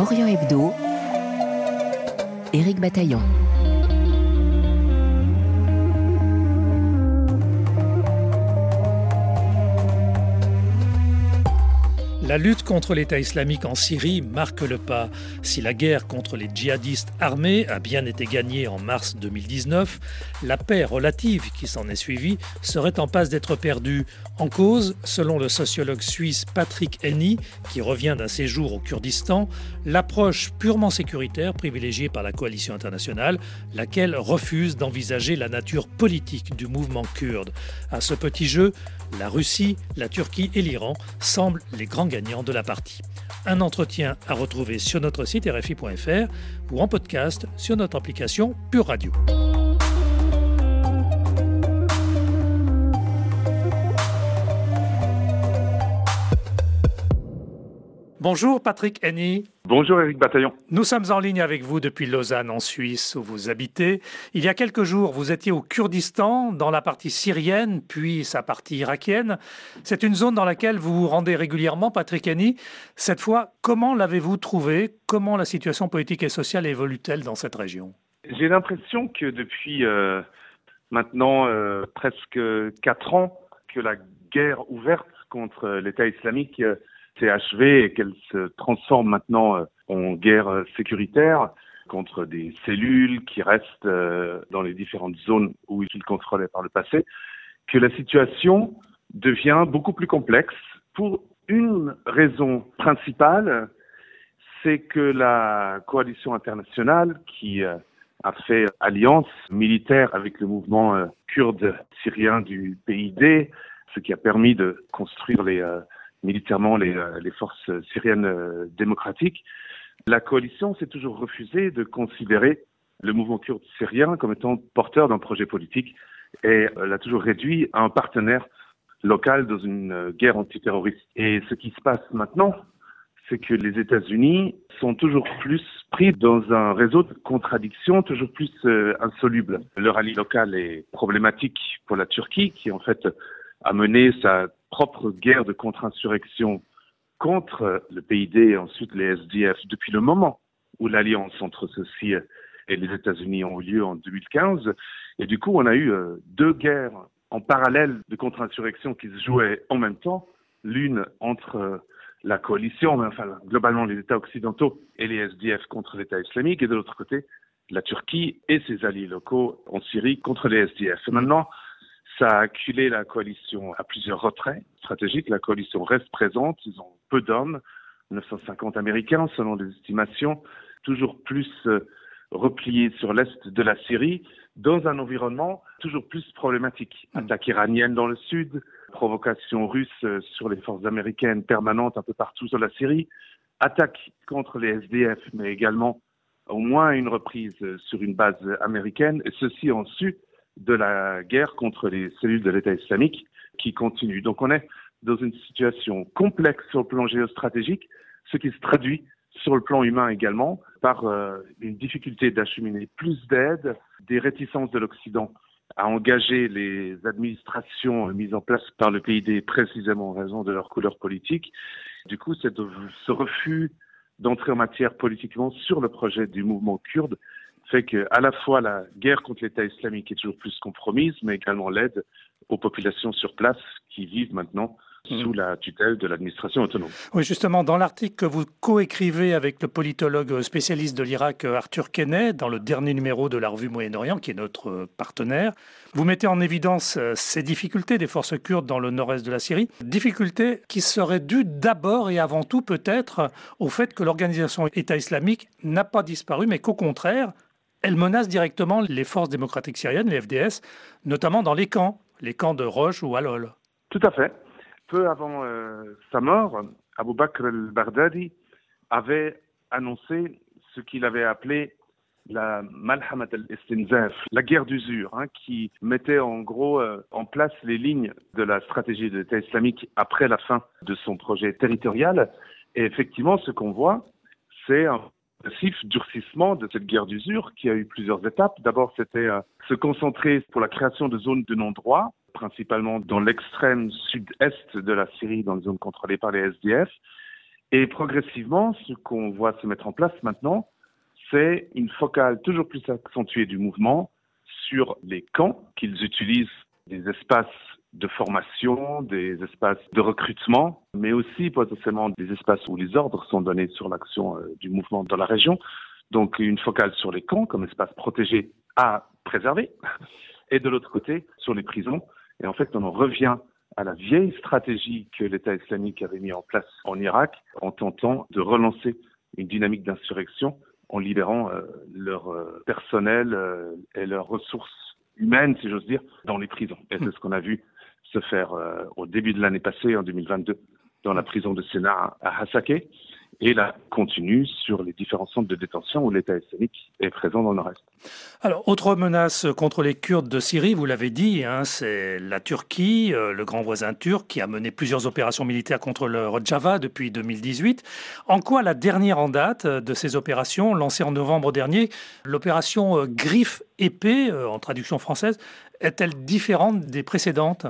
Orient Hebdo, Éric Bataillon. La lutte contre l'État islamique en Syrie marque le pas. Si la guerre contre les djihadistes armés a bien été gagnée en mars 2019, la paix relative qui s'en est suivie serait en passe d'être perdue. En cause, selon le sociologue suisse Patrick Henny, qui revient d'un séjour au Kurdistan, l'approche purement sécuritaire privilégiée par la coalition internationale, laquelle refuse d'envisager la nature politique du mouvement kurde. À ce petit jeu, la Russie, la Turquie et l'Iran semblent les grands gagnants de la partie. Un entretien à retrouver sur notre site rfi.fr ou en podcast sur notre application Pure Radio. Bonjour Patrick Henny. Bonjour Eric Bataillon. Nous sommes en ligne avec vous depuis Lausanne en Suisse où vous habitez. Il y a quelques jours, vous étiez au Kurdistan, dans la partie syrienne, puis sa partie irakienne. C'est une zone dans laquelle vous vous rendez régulièrement, Patrick Henny. Cette fois, comment l'avez-vous trouvé? Comment la situation politique et sociale évolue-t-elle dans cette région? J'ai l'impression que depuis euh, maintenant euh, presque quatre ans, que la guerre ouverte contre l'État islamique euh, achevée et qu'elle se transforme maintenant euh, en guerre euh, sécuritaire contre des cellules qui restent euh, dans les différentes zones où ils contrôlaient par le passé, que la situation devient beaucoup plus complexe. Pour une raison principale, c'est que la coalition internationale qui a fait alliance militaire avec le mouvement kurde syrien du PID, ce qui a permis de construire les militairement les, euh, les forces syriennes euh, démocratiques, la coalition s'est toujours refusée de considérer le mouvement kurde syrien comme étant porteur d'un projet politique et euh, l'a toujours réduit à un partenaire local dans une guerre antiterroriste. Et ce qui se passe maintenant, c'est que les États-Unis sont toujours plus pris dans un réseau de contradictions toujours plus insolubles. Le rallye local est problématique pour la Turquie, qui en fait a mené sa propre guerre de contre-insurrection contre le PID et ensuite les SDF depuis le moment où l'alliance entre ceux-ci et les États-Unis ont eu lieu en 2015. Et du coup, on a eu euh, deux guerres en parallèle de contre-insurrection qui se jouaient en même temps, l'une entre euh, la coalition, enfin globalement les États occidentaux et les SDF contre l'État islamique, et de l'autre côté la Turquie et ses alliés locaux en Syrie contre les SDF. Maintenant, ça a acculé la coalition à plusieurs retraits stratégiques. La coalition reste présente. Ils ont peu d'hommes, 950 Américains selon les estimations, toujours plus euh, repliés sur l'est de la Syrie, dans un environnement toujours plus problématique. Attaque iranienne dans le sud, provocation russe euh, sur les forces américaines permanentes un peu partout sur la Syrie, attaque contre les SDF, mais également au moins une reprise euh, sur une base américaine, et ceci en sud de la guerre contre les cellules de l'État islamique qui continue. Donc on est dans une situation complexe sur le plan géostratégique, ce qui se traduit sur le plan humain également par euh, une difficulté d'acheminer plus d'aide, des réticences de l'Occident à engager les administrations mises en place par le PID précisément en raison de leur couleur politique. Du coup, ce refus d'entrer en matière politiquement sur le projet du mouvement kurde fait que à la fois la guerre contre l'État islamique est toujours plus compromise, mais également l'aide aux populations sur place qui vivent maintenant mm. sous la tutelle de l'administration autonome. Oui, justement, dans l'article que vous coécrivez avec le politologue spécialiste de l'Irak Arthur Kenney, dans le dernier numéro de la revue Moyen-Orient, qui est notre partenaire, vous mettez en évidence euh, ces difficultés des forces kurdes dans le nord-est de la Syrie, difficultés qui seraient dues d'abord et avant tout peut-être au fait que l'organisation État islamique n'a pas disparu, mais qu'au contraire, elle menace directement les forces démocratiques syriennes, les FDS, notamment dans les camps, les camps de Roche ou Al-Hol. Tout à fait. Peu avant euh, sa mort, Abu Bakr al-Baghdadi avait annoncé ce qu'il avait appelé la Malhamat al-Istinzaf, la guerre d'usure, hein, qui mettait en gros euh, en place les lignes de la stratégie de l'État islamique après la fin de son projet territorial. Et effectivement, ce qu'on voit, c'est un durcissement de cette guerre d'usure qui a eu plusieurs étapes. D'abord, c'était euh, se concentrer pour la création de zones de non-droit, principalement dans l'extrême sud-est de la Syrie, dans les zones contrôlées par les SDF. Et progressivement, ce qu'on voit se mettre en place maintenant, c'est une focale toujours plus accentuée du mouvement sur les camps qu'ils utilisent des espaces de formation, des espaces de recrutement, mais aussi potentiellement des espaces où les ordres sont donnés sur l'action euh, du mouvement dans la région. Donc une focale sur les camps comme espace protégé à préserver, et de l'autre côté sur les prisons. Et en fait, on en revient à la vieille stratégie que l'État islamique avait mis en place en Irak en tentant de relancer une dynamique d'insurrection en libérant euh, leur euh, personnel et leurs ressources humaines, si j'ose dire, dans les prisons. Et c'est ce qu'on a vu se faire euh, au début de l'année passée, en 2022, dans la prison de Sénat à Hasake, et la continue sur les différents centres de détention où l'État islamique est présent dans le reste. Alors, autre menace contre les Kurdes de Syrie, vous l'avez dit, hein, c'est la Turquie, euh, le grand voisin turc, qui a mené plusieurs opérations militaires contre le Rojava depuis 2018. En quoi la dernière en date de ces opérations, lancée en novembre dernier, l'opération euh, Griffe épée, en traduction française, est-elle différente des précédentes?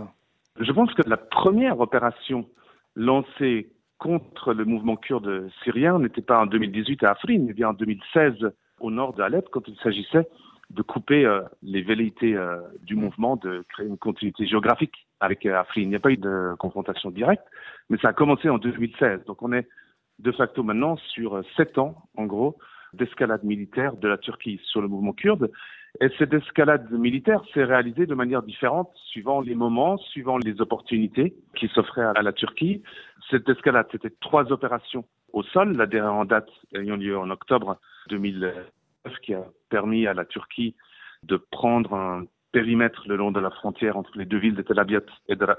Je pense que la première opération lancée contre le mouvement kurde syrien n'était pas en 2018 à Afrin, mais bien en 2016 au nord d'Alep, quand il s'agissait de couper euh, les velléités euh, du mouvement, de créer une continuité géographique avec euh, Afrin. Il n'y a pas eu de confrontation directe, mais ça a commencé en 2016. Donc on est de facto maintenant sur sept ans, en gros, d'escalade militaire de la Turquie sur le mouvement kurde. Et cette escalade militaire s'est réalisée de manière différente suivant les moments, suivant les opportunités qui s'offraient à la Turquie. Cette escalade, c'était trois opérations au sol, la dernière en date ayant lieu en octobre 2009, qui a permis à la Turquie de prendre un périmètre le long de la frontière entre les deux villes de Tel Abyad et de Ras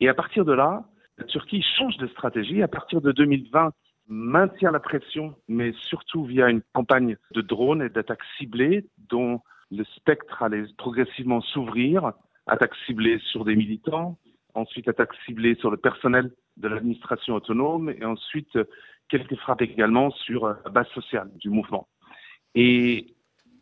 Et à partir de là, la Turquie change de stratégie. À partir de 2020, maintient la pression, mais surtout via une campagne de drones et d'attaques ciblées dont le spectre allait progressivement s'ouvrir, attaques ciblées sur des militants, ensuite attaques ciblées sur le personnel de l'administration autonome et ensuite quelques frappes également sur la base sociale du mouvement. Et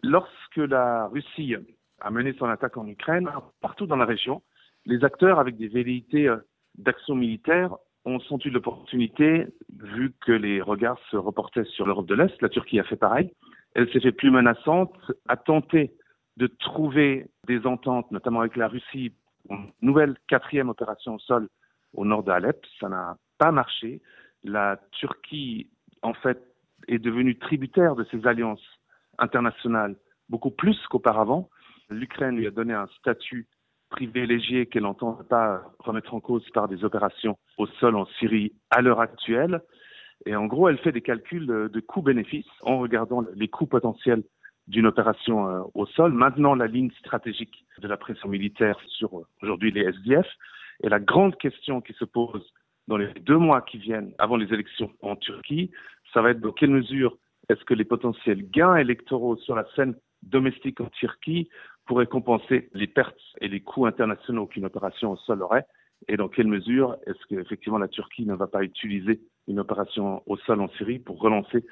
lorsque la Russie a mené son attaque en Ukraine, partout dans la région, les acteurs avec des velléités d'action militaire ont senti l'opportunité, vu que les regards se reportaient sur l'Europe de l'Est, la Turquie a fait pareil. Elle s'est fait plus menaçante, a tenté de trouver des ententes, notamment avec la Russie, une nouvelle quatrième opération au sol au nord d'Alep. Ça n'a pas marché. La Turquie, en fait, est devenue tributaire de ses alliances internationales beaucoup plus qu'auparavant. L'Ukraine lui a donné un statut privilégié qu'elle n'entend pas remettre en cause par des opérations au sol en Syrie à l'heure actuelle. Et en gros, elle fait des calculs de coûts-bénéfices en regardant les coûts potentiels d'une opération euh, au sol. Maintenant, la ligne stratégique de la pression militaire sur euh, aujourd'hui les SDF. Et la grande question qui se pose dans les deux mois qui viennent avant les élections en Turquie, ça va être dans quelle mesure est-ce que les potentiels gains électoraux sur la scène domestique en Turquie pourrait compenser les pertes et les coûts internationaux qu'une opération au sol aurait et dans quelle mesure est-ce qu'effectivement la Turquie ne va pas utiliser une opération au sol en Syrie pour relancer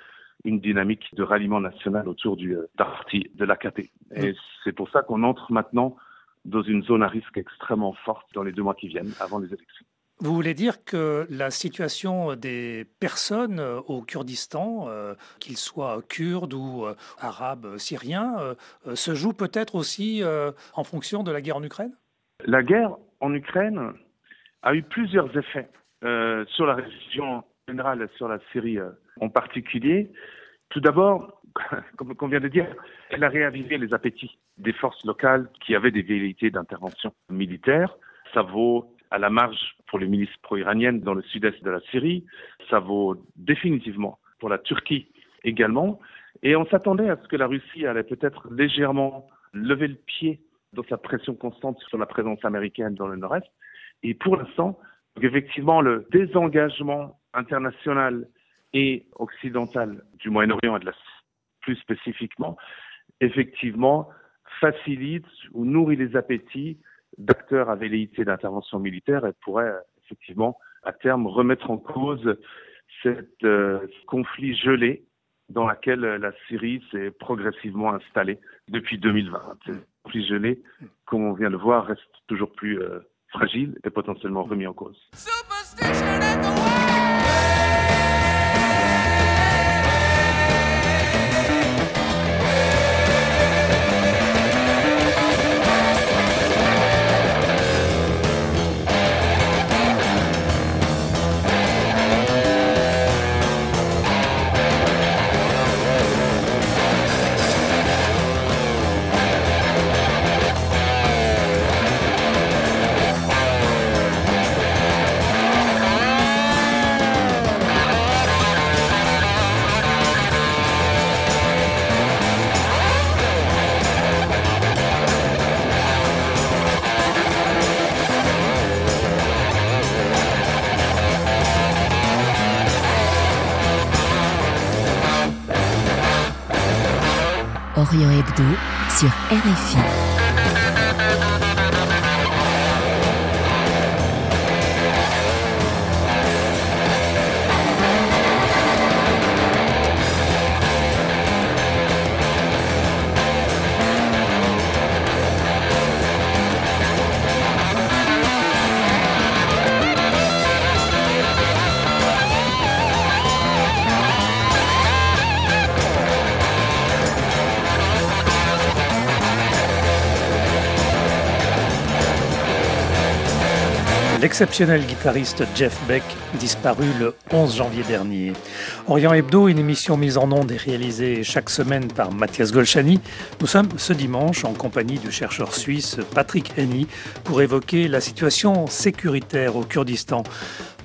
une dynamique de ralliement national autour du euh, parti de l'AKP. Et c'est pour ça qu'on entre maintenant dans une zone à risque extrêmement forte dans les deux mois qui viennent, avant les élections. Vous voulez dire que la situation des personnes euh, au Kurdistan, euh, qu'ils soient kurdes ou euh, arabes, syriens, se joue peut-être aussi en fonction de la guerre en Ukraine? La guerre en Ukraine a eu plusieurs effets sur la région générale et sur la Syrie en particulier. Tout d'abord, comme on vient de dire, elle a réavivé les appétits des forces locales qui avaient des velléités d'intervention militaire. Ça vaut à la marge pour les milices pro-iraniennes dans le sud-est de la Syrie. Ça vaut définitivement pour la Turquie également. Et on s'attendait à ce que la Russie allait peut-être légèrement lever le pied dans sa pression constante sur la présence américaine dans le nord-est. Et pour l'instant, effectivement, le désengagement international et occidental du Moyen-Orient et de la plus spécifiquement, effectivement, facilite ou nourrit les appétits d'acteurs à velléité d'intervention militaire et pourrait effectivement à terme remettre en cause cet euh, conflit gelé dans lequel la Syrie s'est progressivement installée depuis 2020. Ce conflit gelé, comme on vient de voir, reste toujours plus euh, fragile et potentiellement remis en cause. Sur RFI. L'exceptionnel guitariste Jeff Beck, disparu le 11 janvier dernier. Orient Hebdo, une émission mise en onde et réalisée chaque semaine par Mathias Golchani. Nous sommes ce dimanche en compagnie du chercheur suisse Patrick Henny pour évoquer la situation sécuritaire au Kurdistan.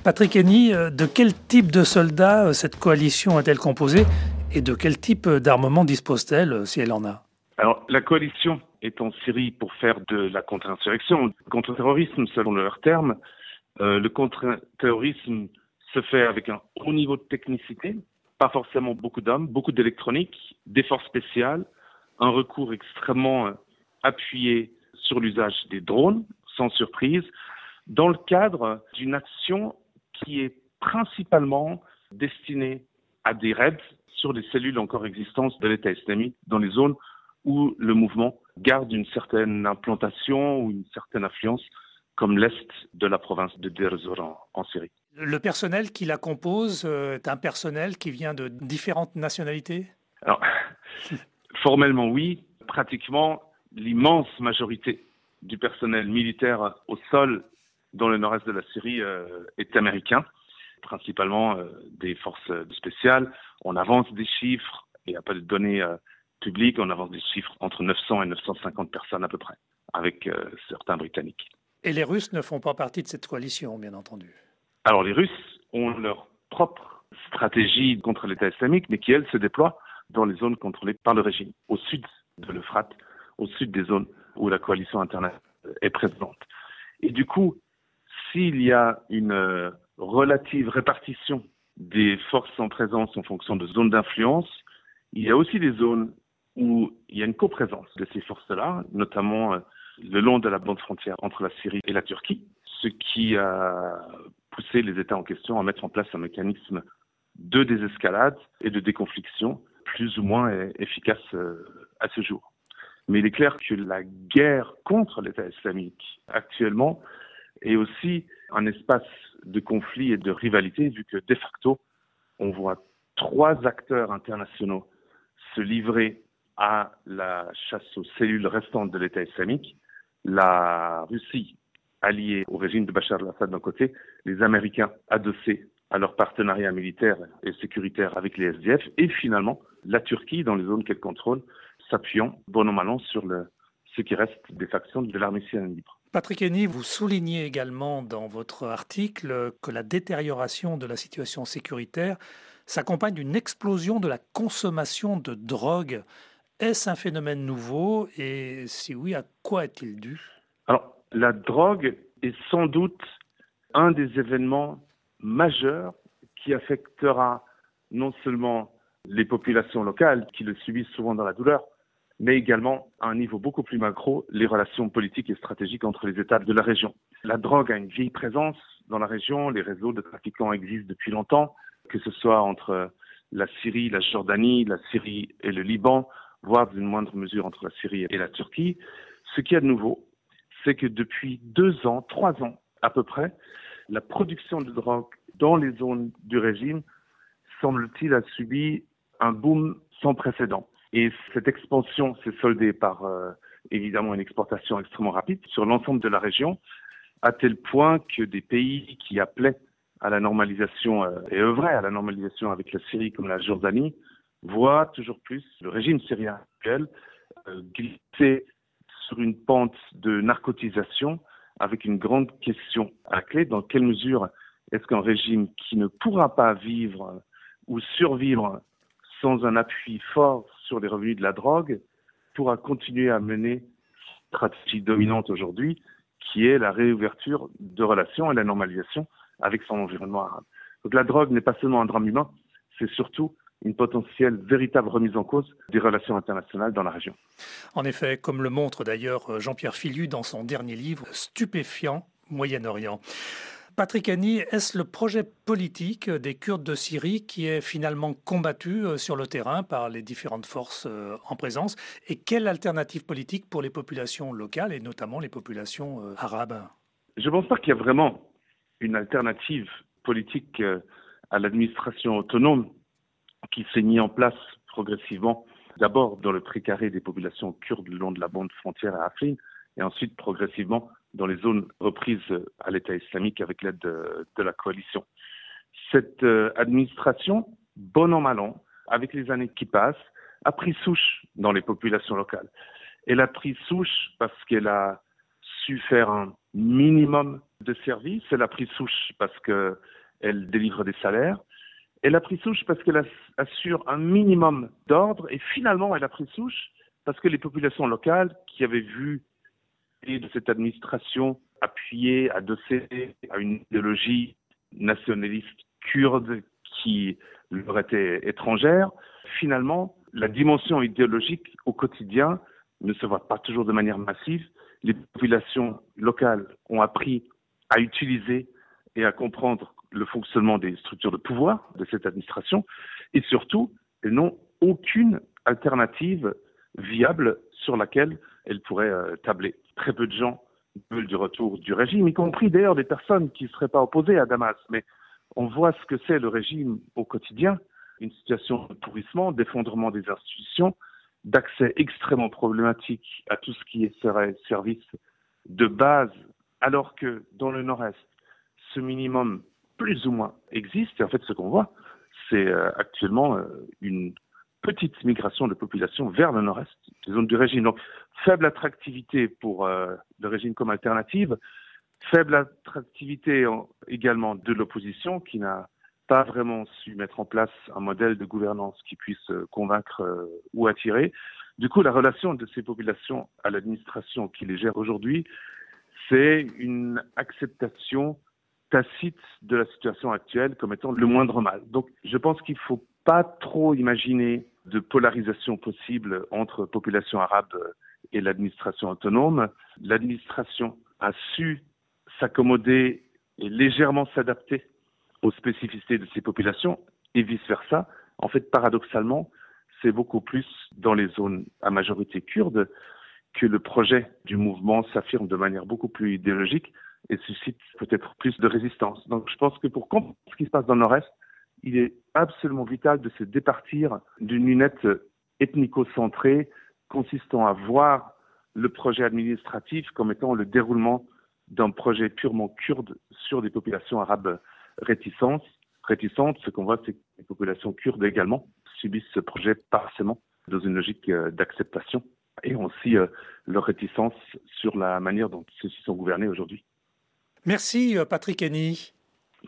Patrick Henny, euh, de quel type de soldats euh, cette coalition est-elle composée et de quel type d'armement dispose-t-elle euh, si elle en a? Alors, la coalition est en Syrie pour faire de la contre-insurrection, contre-terrorisme selon leurs termes. Euh, le contre-terrorisme se fait avec un haut niveau de technicité, pas forcément beaucoup d'hommes, beaucoup d'électronique, des forces spéciales, un recours extrêmement euh, appuyé sur l'usage des drones, sans surprise, dans le cadre d'une action qui est principalement destinée à des raids sur les cellules encore existantes de l'État islamique dans les zones où le mouvement garde une certaine implantation ou une certaine influence, comme l'est de la province de Deir en, Syrie. Le personnel qui la compose euh, est un personnel qui vient de différentes nationalités? Alors, formellement oui, pratiquement l'immense majorité du personnel militaire au sol dans le nord-est de la Syrie euh, est américain, principalement euh, des forces spéciales. On avance des chiffres, il n'y a pas de données public, on avance des chiffres entre 900 et 950 personnes à peu près, avec euh, certains Britanniques. Et les Russes ne font pas partie de cette coalition, bien entendu. Alors les Russes ont leur propre stratégie contre l'État islamique, mais qui, elle, se déploie dans les zones contrôlées par le régime, au sud de l'Euphrate, au sud des zones où la coalition internationale est présente. Et du coup, s'il y a une euh, relative répartition des forces en présence en fonction de zones d'influence, il y a aussi des zones où il y a une coprésence de ces forces-là, notamment euh, le long de la bande frontière entre la Syrie et la Turquie, ce qui a poussé les États en question à mettre en place un mécanisme de désescalade et de déconfliction plus ou moins efficace euh, à ce jour. Mais il est clair que la guerre contre l'État islamique actuellement est aussi un espace de conflit et de rivalité, vu que de facto, on voit trois acteurs internationaux se livrer à la chasse aux cellules restantes de l'État islamique, la Russie alliée au régime de Bachar al-Assad d'un côté, les Américains adossés à leur partenariat militaire et sécuritaire avec les SDF, et finalement la Turquie dans les zones qu'elle contrôle, s'appuyant bon an mal sur ce qui reste des factions de l'armée syrienne libre. Patrick Henny, vous soulignez également dans votre article que la détérioration de la situation sécuritaire s'accompagne d'une explosion de la consommation de drogue est-ce un phénomène nouveau et si oui, à quoi est-il dû? Alors, la drogue est sans doute un des événements majeurs qui affectera non seulement les populations locales qui le subissent souvent dans la douleur, mais également à un niveau beaucoup plus macro, les relations politiques et stratégiques entre les États de la région. La drogue a une vieille présence dans la région, les réseaux de trafiquants existent depuis longtemps, que ce soit entre la Syrie, la Jordanie, la Syrie et le Liban, voire d'une moindre mesure entre la Syrie et la Turquie. Ce qui est nouveau, c'est que depuis deux ans, trois ans à peu près, la production de drogue dans les zones du régime, semble-t-il, a subi un boom sans précédent. Et cette expansion s'est soldée par euh, évidemment une exportation extrêmement rapide sur l'ensemble de la région, à tel point que des pays qui appelaient à la normalisation euh, et œuvraient à la normalisation avec la Syrie comme la Jordanie voit toujours plus le régime syrien actuel euh, glisser sur une pente de narcotisation avec une grande question à clé. Dans quelle mesure est-ce qu'un régime qui ne pourra pas vivre ou survivre sans un appui fort sur les revenus de la drogue pourra continuer à mener une stratégie dominante aujourd'hui qui est la réouverture de relations et la normalisation avec son environnement arabe. Donc la drogue n'est pas seulement un drame humain, c'est surtout une potentielle véritable remise en cause des relations internationales dans la région. En effet, comme le montre d'ailleurs Jean-Pierre Filu dans son dernier livre Stupéfiant Moyen-Orient. Patrick Henny, est-ce le projet politique des Kurdes de Syrie qui est finalement combattu euh, sur le terrain par les différentes forces euh, en présence? Et quelle alternative politique pour les populations locales et notamment les populations euh, arabes? Je ne pense pas qu'il y a vraiment une alternative politique à l'administration autonome qui s'est mise en place progressivement, d'abord dans le précaré des populations kurdes le long de la bande frontière à Afrin, et ensuite progressivement dans les zones reprises à l'État islamique avec l'aide de, la coalition. Cette euh, administration, bon an mal an, avec les années qui passent, a pris souche dans les populations locales. Elle a pris souche parce qu'elle a su faire un minimum de services, elle a pris souche parce qu'elle délivre des salaires, elle a pris souche parce qu'elle assure un minimum d'ordre et finalement elle a pris souche parce que les populations locales qui avaient vu de cette administration appuyée, adossée à une idéologie nationaliste kurde qui leur était étrangère, finalement, la dimension idéologique au quotidien ne se voit pas toujours de manière massive. Les populations locales ont appris à utiliser et à comprendre le fonctionnement des structures de pouvoir de cette administration et surtout, elles n'ont aucune alternative viable sur laquelle elles pourraient euh, tabler très peu de gens veulent du retour du régime, y compris d'ailleurs des personnes qui ne seraient pas opposées à Damas. Mais on voit ce que c'est le régime au quotidien, une situation de pourrissement, d'effondrement des institutions, d'accès extrêmement problématique à tout ce qui serait service de base, alors que dans le nord-est, ce minimum plus ou moins existe. Et en fait, ce qu'on voit, c'est euh, actuellement euh, une petite migration de population vers le nord-est des zones du régime. Donc, faible attractivité pour euh, le régime comme alternative, faible attractivité également de l'opposition qui n'a pas vraiment su mettre en place un modèle de gouvernance qui puisse euh, convaincre ou attirer. Du coup, la relation de ces populations à l'administration qui les gère aujourd'hui, c'est une acceptation tacite de la situation actuelle comme étant le moindre mal. Donc, je pense qu'il ne faut pas trop imaginer de polarisation possible entre population arabe et l'administration autonome. L'administration a su s'accommoder et légèrement s'adapter aux spécificités de ces populations et vice-versa. En fait, paradoxalement, c'est beaucoup plus dans les zones à majorité kurde que le projet du mouvement s'affirme de manière beaucoup plus idéologique et suscite peut-être plus de résistance. Donc je pense que pour comprendre ce qui se passe dans le Nord-Est, il est absolument vital de se départir d'une lunette ethnico-centrée consistant à voir le projet administratif comme étant le déroulement d'un projet purement kurde sur des populations arabes réticentes. réticentes. Ce qu'on voit, c'est que les populations kurdes également subissent ce projet partiellement dans une logique euh, d'acceptation et aussi euh, leur réticence sur la manière dont ceux-ci sont gouvernés aujourd'hui. Merci euh, Patrick Henny.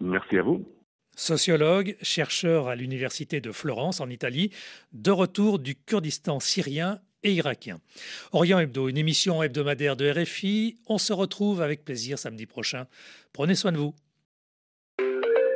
Merci à vous. Sociologue, chercheur à l'Université de Florence en Italie, de retour du Kurdistan syrien et irakien. Orient Hebdo, une émission hebdomadaire de RFI. On se retrouve avec plaisir samedi prochain. Prenez soin de vous.